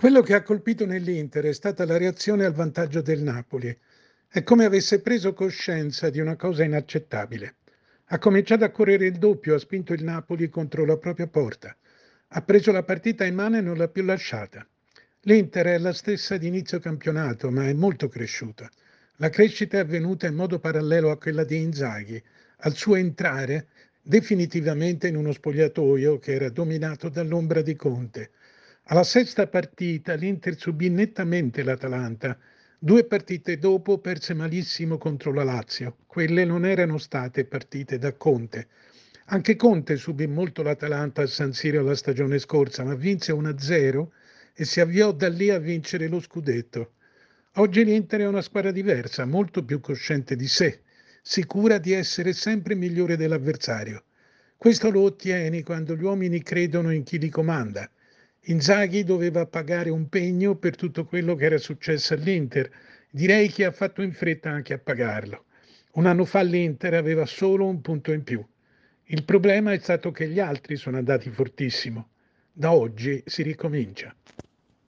Quello che ha colpito nell'Inter è stata la reazione al vantaggio del Napoli. È come avesse preso coscienza di una cosa inaccettabile. Ha cominciato a correre il doppio, ha spinto il Napoli contro la propria porta. Ha preso la partita in mano e non l'ha più lasciata. L'Inter è la stessa di inizio campionato, ma è molto cresciuta. La crescita è avvenuta in modo parallelo a quella di Inzaghi, al suo entrare definitivamente in uno spogliatoio che era dominato dall'ombra di Conte alla sesta partita l'Inter subì nettamente l'Atalanta. Due partite dopo perse malissimo contro la Lazio. Quelle non erano state partite da Conte. Anche Conte subì molto l'Atalanta a San Siro la stagione scorsa, ma vinse 1-0 e si avviò da lì a vincere lo scudetto. Oggi l'Inter è una squadra diversa, molto più cosciente di sé, sicura di essere sempre migliore dell'avversario. Questo lo ottieni quando gli uomini credono in chi li comanda Inzaghi doveva pagare un pegno per tutto quello che era successo all'Inter. Direi che ha fatto in fretta anche a pagarlo. Un anno fa l'Inter aveva solo un punto in più. Il problema è stato che gli altri sono andati fortissimo. Da oggi si ricomincia.